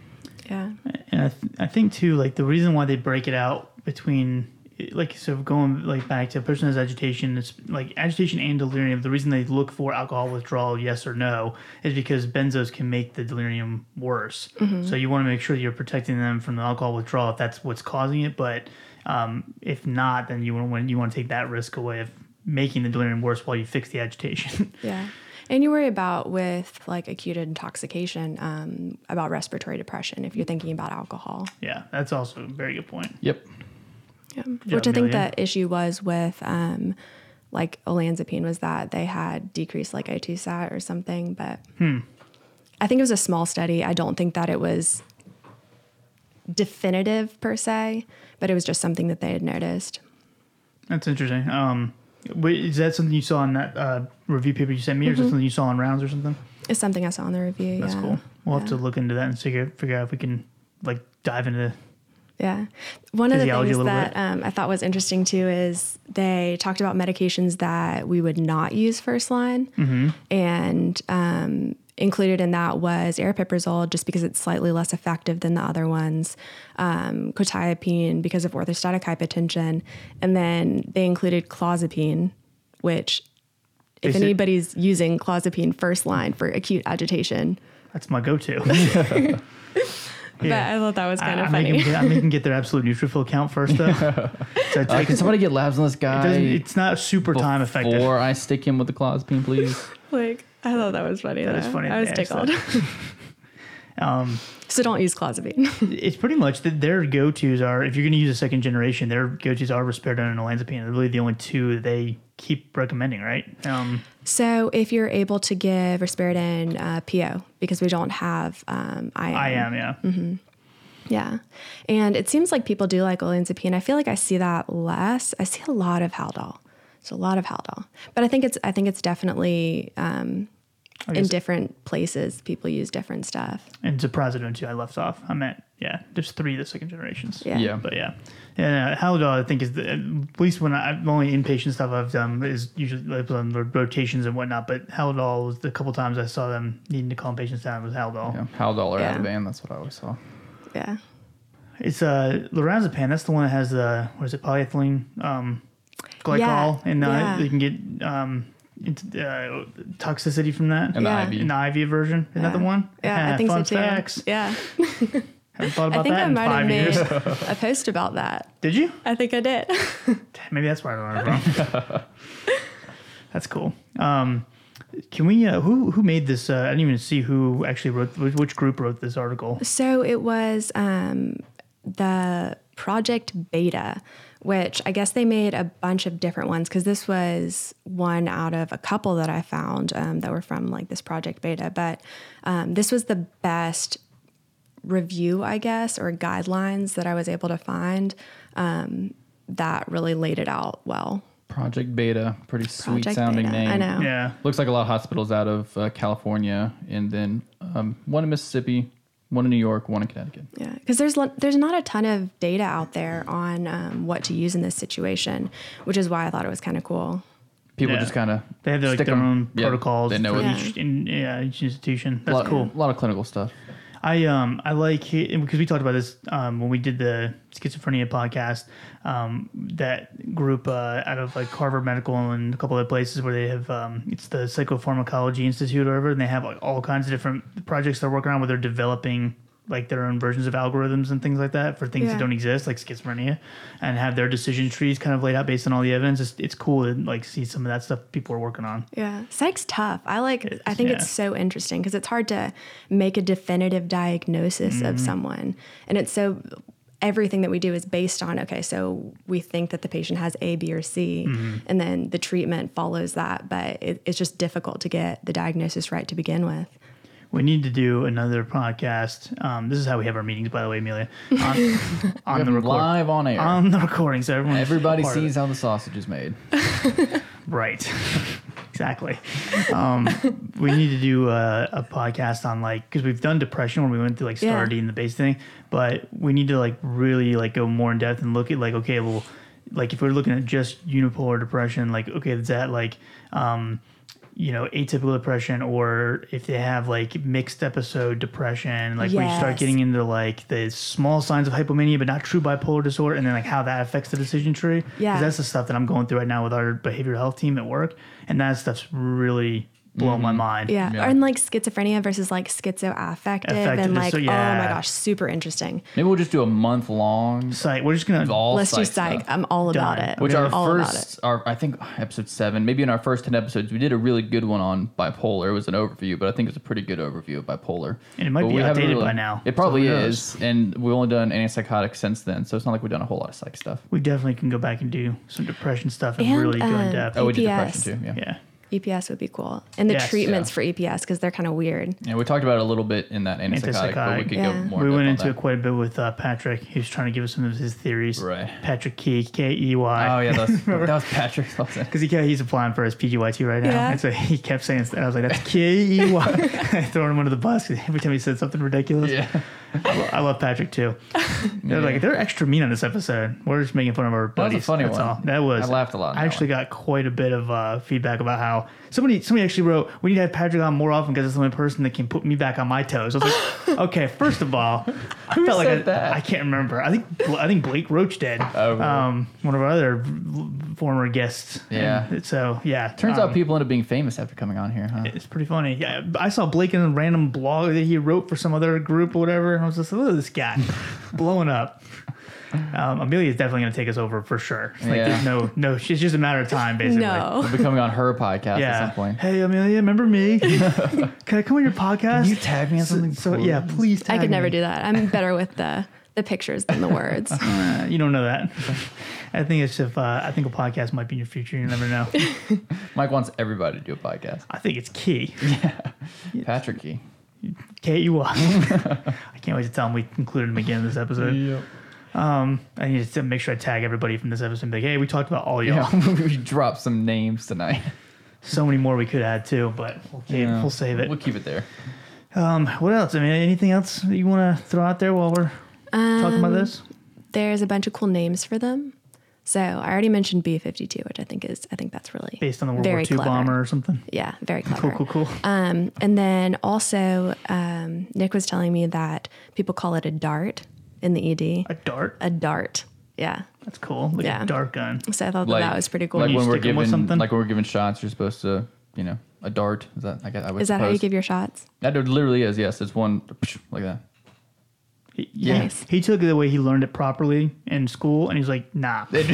Yeah. And I, th- I think too, like the reason why they break it out between like so going like back to a person has agitation it's like agitation and delirium the reason they look for alcohol withdrawal yes or no is because benzos can make the delirium worse. Mm-hmm. so you want to make sure that you're protecting them from the alcohol withdrawal if that's what's causing it but um, if not then you want you want to take that risk away of making the delirium worse while you fix the agitation. Yeah. And you worry about with like acute intoxication um, about respiratory depression if you're thinking about alcohol. Yeah that's also a very good point. Yep yeah. Which I think the issue was with um, like olanzapine was that they had decreased like O2 sat or something, but hmm. I think it was a small study. I don't think that it was definitive per se, but it was just something that they had noticed. That's interesting. Um, is that something you saw in that uh, review paper you sent me, or mm-hmm. is it something you saw in rounds or something? It's something I saw in the review. That's yeah. cool. We'll yeah. have to look into that and figure figure out if we can like dive into yeah. One of the things that um, I thought was interesting too is they talked about medications that we would not use first line. Mm-hmm. And um, included in that was aripiprazole, just because it's slightly less effective than the other ones, um, quetiapine because of orthostatic hypotension. And then they included clozapine which if Basic- anybody's using clozapine first line for acute agitation, That's my go-to. but I thought that was kind I, of I make funny. them, I make them get their absolute neutrophil count first, though. so it Uh, takes, can somebody get labs on this it doesn't- guy it's not super time effective. before I stick him with the clozapine, please? like I thought that was funny. That is though. funny I was they asked tickled. Um, so don't use clozapine. it's pretty much that their go-tos are if you're going to use a second generation, their go-tos are risperidone and olanzapine. They're really the only two that they keep recommending, right? Um, so if you're able to give risperidone uh, PO because we don't have um, IM. I am, yeah. Mm-hmm. Yeah. And it seems like people do like olanzapine. I feel like I see that less. I see a lot of Haldol. So a lot of Haldol. But I think it's I think it's definitely um, in different places people use different stuff. And ziprasidone too. I left off. I meant yeah. There's three of the second generations. Yeah. Yeah. But yeah, and uh, Haldol I think is the, at least when I the only inpatient stuff I've done is usually like on the rotations and whatnot. But Haldol was the couple times I saw them needing to calm patients down was Haldol. Yeah, Haldol or Yeah. Ativan, that's what I always saw. Yeah. It's uh lorazepam. That's the one that has the what is it polyethylene um, glycol, Yeah, and uh, yeah. you can get um, into, uh, toxicity from that. And Yeah. the IV. in the IV version, isn't that the Yeah. one? Yeah, I think fun so too. Facts. Yeah. Haven't thought about I think that I in might have five made years. a post about that. Did you? I think I did. Maybe that's where I learned it from. that's cool. Um, can we? Uh, who who made this? Uh, I didn't even see who actually wrote. Which which group wrote this article? So it was um, the Project Beta, which I guess they made a bunch of different ones because this was one out of a couple that I found um, that were from like this Project Beta. But um, this was the best review, I guess, or guidelines that I was able to find um, that really laid it out well. Project Beta, pretty sweet Project sounding Beta, name. I know. Yeah. Looks like a lot of hospitals out of uh, California, and then um, one in Mississippi, one in New York, one in Connecticut. Yeah, because there's there's not a ton of data out there on um, what to use in this situation, which is why I thought it was kind of cool. People Yeah. just kind of They have their, like, their own protocols They know for each, in, yeah, each institution. A That's lot, cool. A lot of clinical stuff. I um I like because we talked about this um, when we did the schizophrenia podcast. Um, that group uh, out of like Harvard Medical and a couple other places where they have um, it's the Psychopharmacology Institute or whatever, and they have like all kinds of different projects they're working on where they're developing like their own versions of algorithms and things like that for things Yeah. that don't exist, like schizophrenia, and have their decision trees kind of laid out based on all the evidence. It's, it's cool to like see some of that stuff people are working on. Yeah, psych's tough. I like. I think yeah. it's so interesting because it's hard to make a definitive diagnosis of mm-hmm. someone, and it's so. Everything that we do is based on okay, so we think that the patient has A, B, or C, mm-hmm. and then the treatment follows that. But it, it's just difficult to get the diagnosis right to begin with. We need to do another podcast. Um, this is how we have our meetings, by the way, Amelia. On, on the record, Live on air. on the recording, so everyone Everybody sees how the sausage is made. right. exactly. Um, we need to do a, a podcast on like because we've done depression when we went through like Yeah. And the base thing, but we need to like really like go more in depth and look at like okay, well, like if we're looking at just unipolar depression, like okay, is that like um, you know atypical depression or if they have like mixed episode depression like where you start getting into like the small signs of hypomania but not true bipolar disorder and then like how that affects the decision tree Yeah. that's the stuff that i'm going through right now with our behavioral health team at work and that stuff's really blowing my mind Yeah. Yeah. and like schizophrenia versus like schizoaffective, Affective and like diso- oh my gosh, super interesting. Maybe we'll just do a month long. psych we're just gonna All Let's do psych psych. stuff. I'm all about Done. it. Which our all about it. first, our I think episode seven, maybe in our first ten episodes, we did a really good one on bipolar. It was an overview, but I think it's a pretty good overview of bipolar. And it might But be we haven't outdated by now, It probably who knows? is, and we've only done antipsychotics since then, so it's not like we've done a whole lot of psych stuff. we definitely can go back and do some depression stuff and, And, really go in um, depth Oh, we did depression too. Yeah. yeah EPS would be cool, and the Yes. treatments Yeah. for EPS because they're kind of weird. Yeah, we talked about it a little bit in that antipsychotic, but we could Yeah. go more. we in went depth into on it quite a bit with uh, Patrick. He was trying to give us some of his theories. Right. Patrick Key, K E Y. Oh yeah, that's, that was Patrick. wasn't? Because he kept, he's applying for his PGY2 right now. Yeah. And so he kept saying, I was like, that's K E Y. I throw him under the bus every time he said something ridiculous. Yeah. I, lo- I love Patrick too. They're like, they're extra mean on this episode. We're just making fun of our That was a buddies. funny That's one. all. That was. I laughed a lot I that actually got quite a bit of uh, feedback about how somebody somebody actually wrote, we need to have Patrick on more often because it's the only person that can put me back on my toes. I was like, okay, first of all, I felt like I, said that? I can't remember. I think I think Blake Roach did. Oh, really? um, one of our other former guests. Yeah. And so yeah, Turns um, out people end up being famous after coming on here, huh? It's pretty funny. Yeah, I saw Blake in a random blog that he wrote for some other group or whatever. And I was just like, look at this guy blowing up. Um, Amelia is definitely going to take us over for sure. Like, Yeah. there's no, no, it's just a matter of time, basically. No. We'll be coming on her podcast Yeah. at some point. Hey, Amelia, remember me? Can I come on your podcast? Can you tag me on something, So, yeah, please. Take me. I Tag could never me. do that. I'm better with the the pictures than the words. Uh, you don't know that. I think it's if uh, I think a podcast might be in your future. You never know. Mike wants everybody to do a podcast. I think it's key. Yeah, Patrick Key. K you are. I can't wait to tell him we included him again in this episode. Um, I need to make sure I tag everybody from this episode and be like, hey, we talked about all y'all. Yeah, we dropped some names tonight. So many more we could add too, but we'll, keep, Yeah. we'll save it. We'll keep it there. Um, what else? I mean, anything else that you want to throw out there while we're talking about this? There's a bunch of cool names for them. So I already mentioned B52, which I think is I think that's really Based on the World very War II clever. bomber or something? Yeah, very clever. Cool, cool, cool. Um, and then also, um, Nick was telling me that people call it a dart in the ED. A dart? A dart. Yeah. That's cool. Like Yeah. a dart gun. So I thought that, that was pretty cool. Like You when we're stick 'em with giving, something? like when we're giving shots, you're supposed to, you know, a dart. Is that? I guess I would is that how you give your shots? That it literally is. Yes, it's one like that. He, yeah. Nice. He took it the way he learned it properly in school, and he's like, nah. It,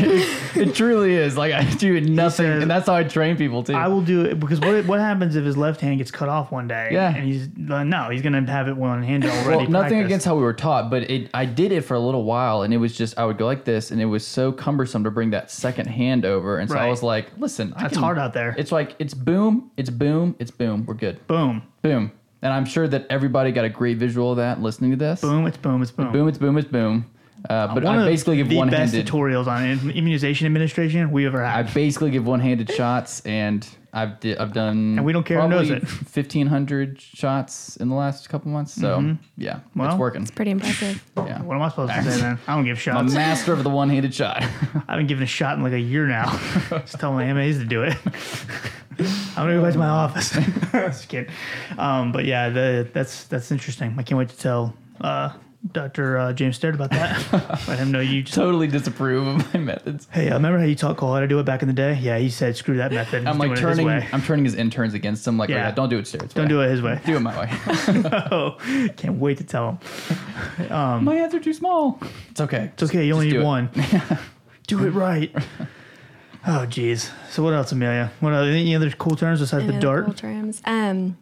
it truly is. Like I do nothing, says- and that's how I train people too. I will do it because what what happens if his left hand gets cut off one day? Yeah. and he's uh, no, he's gonna have it one handed already. well, nothing practiced. against how we were taught, but it I did it for a little while, and it was just I would go like this, and it was so cumbersome to bring that second hand over, and so I was like, listen, I It's can- hard out there. It's like it's boom, it's boom, it's boom. We're good. boom, Boom. And I'm sure that everybody got a great visual of that listening to this. boom, it's boom, it's boom. Boom, it's boom, it's boom. Uh, but One I basically give the one best handed. tutorials on immunization administration we ever had. I basically give one handed shots, and I've di- I've done And we don't care who knows probably it. 1,500 shots in the last couple months. So yeah, Mm-hmm. Well, it's working. It's pretty impressive. Yeah. what am I supposed to say then? I don't give I'm a shots. master of the one handed shot. I haven't given a shot in like a year now. Just telling my MAs to do it. I'm gonna go back to my office. Just kidding. Um, but yeah, the, that's that's interesting. I can't wait to tell uh, Dr. Uh, James Stewart about that. Let him know you. Just, totally disapprove of my methods. hey, uh, remember how you taught Cole how to do it back in the day? Yeah, he said screw that method. I'm He's like doing turning. it his way. I'm turning his interns against him. Like, Yeah. yeah. don't do it, Stewart's Don't do it his way. Do it my way. oh, can't wait to tell him. my hands are too small. It's okay. It's okay. You only Just need do it. one. do it right. Oh, geez. So what else, Amelia? What other, any other cool terms besides Any the other dart? cool terms? Um,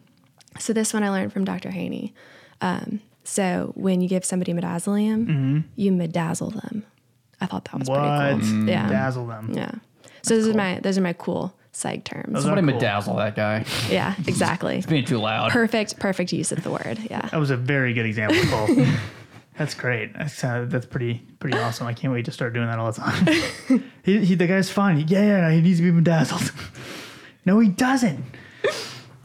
so this one I learned from Dr. Haney. Um, so when you give somebody midazolam, you midazzle them. I thought that was Mm-hmm. What? pretty cool. Yeah. Dazzle them. Yeah. So those are my those are my cool psych terms. Those Somebody cool. bedazzle that guy. yeah, exactly. it's Being too loud. perfect, perfect use of the word. Yeah. That was a very good example, Cole. that's great. That's uh, that's pretty pretty awesome. I can't wait to start doing that all the time. he, he the guy's fine. Yeah, yeah, he needs to be bedazzled. no, he doesn't.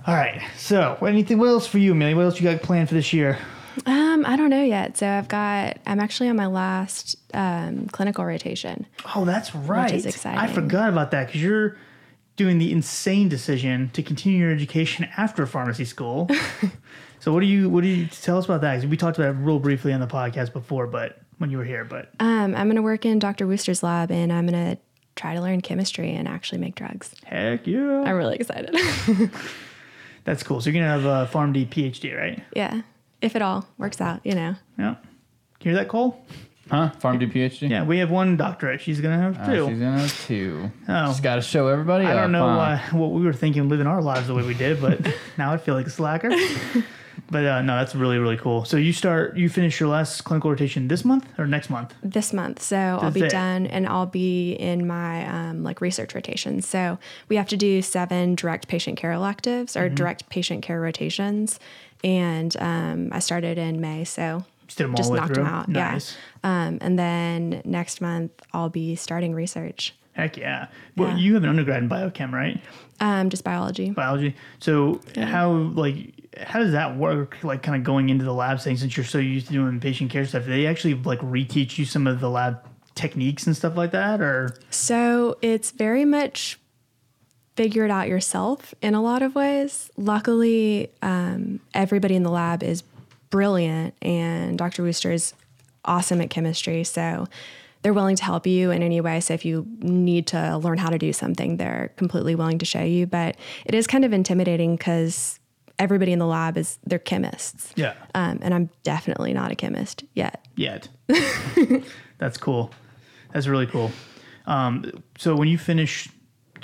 All right. So, anything? What else for you, Amelia? What else you got planned for this year? Um, I don't know yet. So I've got I'm actually on my last um, clinical rotation. Oh, that's right. I exciting. I forgot about that because you're doing the insane decision to continue your education after pharmacy school. so, what do you what do you tell us about that? we talked about it real briefly on the podcast before, but when you were here, but Um, I'm going to work in Dr. Woster's lab and I'm going to try to learn chemistry and actually make drugs. heck yeah, I'm really excited. that's cool. So you're gonna have a PharmD PhD, right? yeah. If it all works out, you know. Yeah. Can you hear that, Cole? Huh? PharmD PhD? Yeah, we have one doctorate. She's gonna have Uh, two. she's gonna have two. Oh. Just gotta show everybody. I don't know huh? why, what we were thinking living our lives the way we did, but now I feel like a slacker. but uh, no, that's really really cool. So you start, you finish your last clinical rotation this month or next month? this month. So I'll be it. done and I'll be in my um, like research rotations. So we have to do seven direct patient care electives or direct patient care rotations. And um, I started in May. So Just did them all just knocked through. them out. Nice. Yeah. Um, and then next month I'll be starting research, Heck yeah. Well, Yeah. you have an undergrad in biochem, right? um, just biology. Biology. So how like how does that work? Like kind of going into the lab thing since you're so used to doing patient care stuff. Do they actually like reteach you some of the lab techniques and stuff like that, or So it's very much figure it out yourself in a lot of ways. Luckily, um, everybody in the lab is brilliant, and Dr. Woster is awesome at chemistry. So they're willing to help you in any way. So if you need to learn how to do something, they're completely willing to show you. But it is kind of intimidating because everybody in the lab is they're chemists. Yeah. Um, and I'm definitely not a chemist yet. Yet. That's cool. That's really cool. Um, so when you finish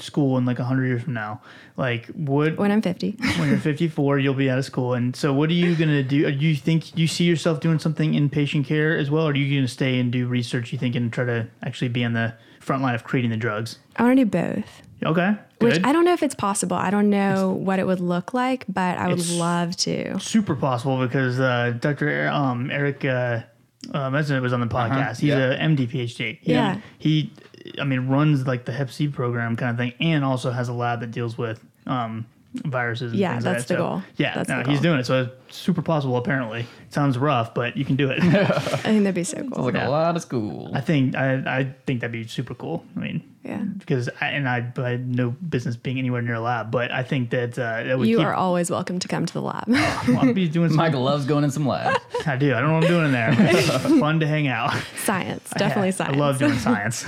school in like 100 years from now, like what When I'm 50. when you're 54 you'll be out of school and so what are you going to do do you think you see yourself doing something in patient care as well or are you going to stay and do research you think and try to actually be on the front line of creating the drugs I want to do both. okay Which I don't know if it's possible. I don't know what it would look like, but I would love to. super possible because uh, dr um, eric uh, uh, Meissner was on the podcast he's yeah. a md phd He- Yeah. he i mean runs like the hep c program kind of thing and also has a lab that deals with um, viruses and Yeah, things that's like the. So, goal. yeah That's no, the he's doing it so it's super possible apparently sounds rough but you can do it I think that'd be so cool. Like Yeah. a lot of school. I think I, I think that'd be super cool. I mean, Yeah. because I, and I, I had no business being anywhere near a lab, but I think that uh, that would You keep. are always welcome to come to the lab. I'll be doing some. Michael loves going in some labs. I do. I don't know what I'm doing in there. It's fun to hang out. science, definitely Yeah, science. I love doing science,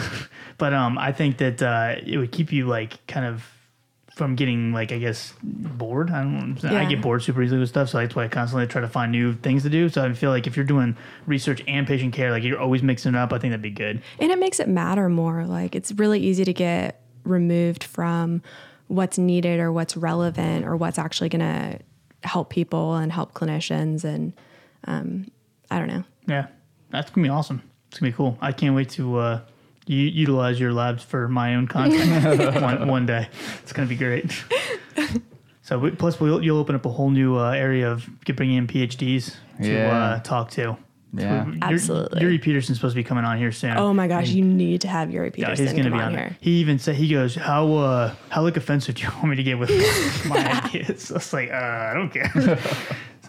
but um, I think that uh, it would keep you like kind of from getting like I guess bored. I don't. I get bored super easily with stuff, so that's why I constantly try to find new things to do. So I feel like if you're doing research and patient care, like you're always mixing it up, I think that'd be good. and it makes it matter more. Like it's really easy to get removed from what's needed or what's relevant or what's actually going to help people and help clinicians. And um, I don't know. Yeah, that's gonna be awesome. It's gonna be cool. I can't wait to uh, u- utilize your labs for my own content one, one day. It's gonna be great. So we, plus we'll, you'll open up a whole new uh, area of get bringing in PhDs to Yeah. uh, talk to. Yeah. Yuri- Absolutely. Yuri Peterson's supposed to be coming on here soon. Oh my gosh, you need to have Yuri Yeah, Peterson he's gonna come be on on here. He even said he goes, "How uh, how like offensive do you want me to get with my ideas?" I was like, uh, "I don't care."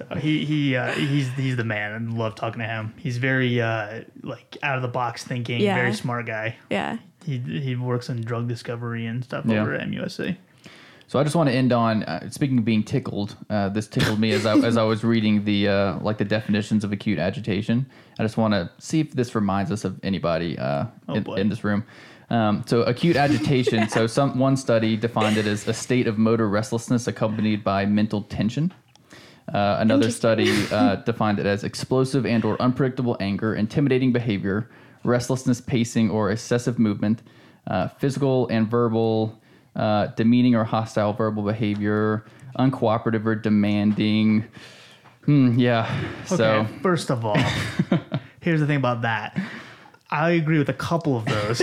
So he he uh, he's he's the man. I love talking to him. He's very uh, like out of the box thinking, Yeah. very smart guy. Yeah. He he works in drug discovery and stuff Yeah. over at MUSC. So I just want to end on uh, speaking of being tickled. Uh, this tickled me as I as I was reading the uh, like the definitions of acute agitation. I just want to see if this reminds us of anybody uh, in, in this room. Um, so acute agitation. so some one study defined it as a state of motor restlessness accompanied by mental tension. Uh, another study uh, defined it as explosive and or unpredictable anger, intimidating behavior, restlessness, pacing, or excessive movement, uh, physical and verbal, uh, demeaning or hostile verbal behavior, uncooperative or demanding. Hmm, yeah. Okay, So first of all, here's the thing about that. I agree with a couple of those,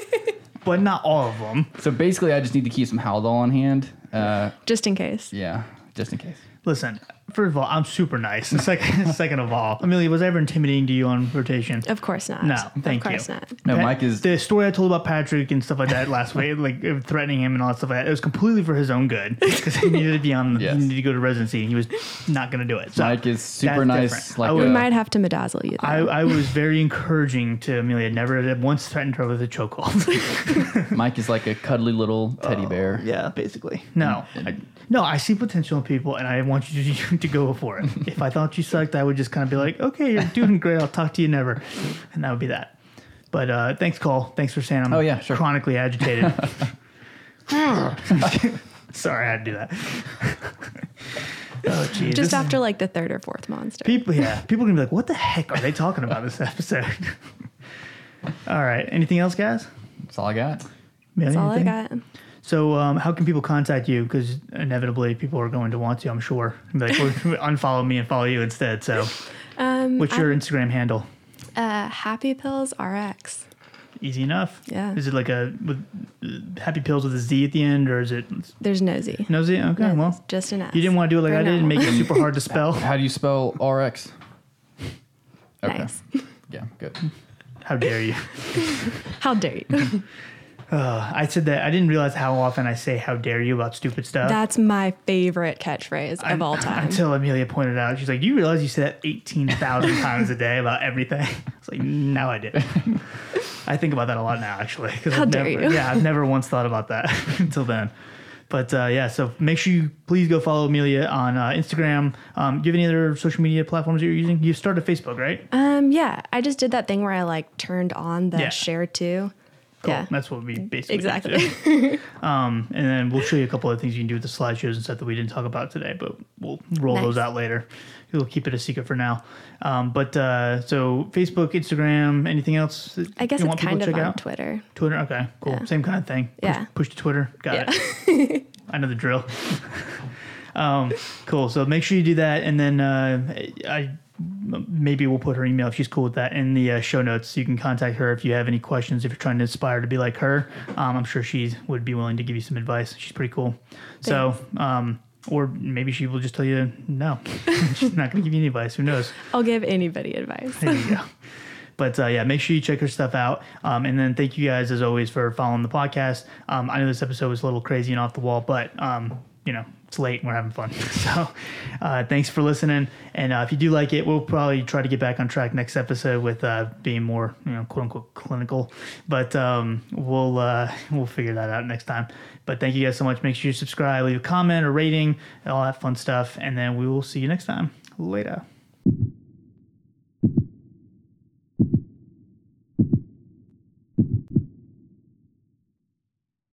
but not all of them. so basically, I just need to keep some Haldol on hand. Uh, Just in case. yeah, just in case. Listen, first of all, I'm super nice. Second, second of all, Amelia, was I ever intimidating to you on rotation? Of course not. No, thank Of course you. not. No, Pat- Mike is the story I told about Patrick and stuff like that last week, like threatening him and all that stuff like that. It was completely for his own good because he needed to be on. Yes. He needed to go to residency, and he was not going to do it. So Mike is super nice. Like I We a- might have to bedazzle you. Though. I, I was very encouraging to Amelia. Never once threatened her with a chokehold. Mike is like a cuddly little teddy oh, bear. yeah, basically. No, I, no. I see potential in people, and I want you to, to go for it. if I thought you sucked, I would just kind of be like, "Okay, you're doing great. I'll talk to you never," and that would be that. But uh, thanks, Cole. Thanks for saying I'm Oh, yeah, sure. chronically agitated. Sorry, I had to do that. oh, geez. Just after like the third or fourth monster. people, yeah, people are gonna be like, "What the heck are they talking about this episode?" all right. Anything else, guys? That's all I got. That's all I got. So, um, how can people contact you? Because inevitably, people are going to want to. I'm sure. Like, "Well, unfollow me and follow you instead. So, Um, what's your Instagram handle? uh, Happy Pills RX. Easy enough. Yeah. Is it like a with uh, happy pills with a Z at the end, or is it There's no Z. no Z? Okay, No, well, just an S. you didn't want to do it like For I did and make it super hard to spell. How do you spell RX? Okay. Nice. Yeah, good. How dare you? How dare you? Uh, I said that I didn't realize how often I say "how dare you" about stupid stuff. That's my favorite catchphrase of all time. Until Amelia pointed out, she's like, "Do you realize you say that eighteen thousand times a day about everything?" It's like, "No, I didn't." I think about that a lot now, actually. How I've dare never, you. Yeah, I've never once thought about that until then. But uh, yeah, so make sure you please go follow Amelia on uh, Instagram. Um, do you have any other social media platforms that you're using? You started Facebook, right? Um, yeah, I just did that thing where I like turned on the Yeah. share to. Cool. Yeah, That's what we basically do, exactly. um, and then we'll show you a couple of things you can do with the slideshows and stuff that we didn't talk about today, but we'll roll those out later. We'll keep it a secret for now. Um, but uh, so Facebook, Instagram, anything else? I guess you it's kind to of check on out? Twitter. Twitter. Okay, cool. Yeah. Same kind of thing. Push, Yeah. Push to Twitter. Got Yeah. it. I know the drill. um, cool. So make sure you do that, and then uh, I maybe we'll put her email if she's cool with that in the uh, show notes. So you can contact her if you have any questions. If you're trying to aspire to be like her, um, I'm sure she would be willing to give you some advice. She's pretty cool. So. Um, or maybe she will just tell you no. She's not going to give you any advice. Who knows? I'll give anybody advice. There you go. But uh, yeah, make sure you check her stuff out. Um, and then thank you guys as always for following the podcast. Um, I know this episode was a little crazy and off the wall, but um, you know it's late and we're having fun. So uh, thanks for listening. And uh, if you do like it, we'll probably try to get back on track next episode with uh, being more you know quote unquote clinical. But um, we'll uh, we'll figure that out next time. But thank you guys so much. Make sure you subscribe, leave a comment or rating, all that fun stuff, and then we will see you next time. Later.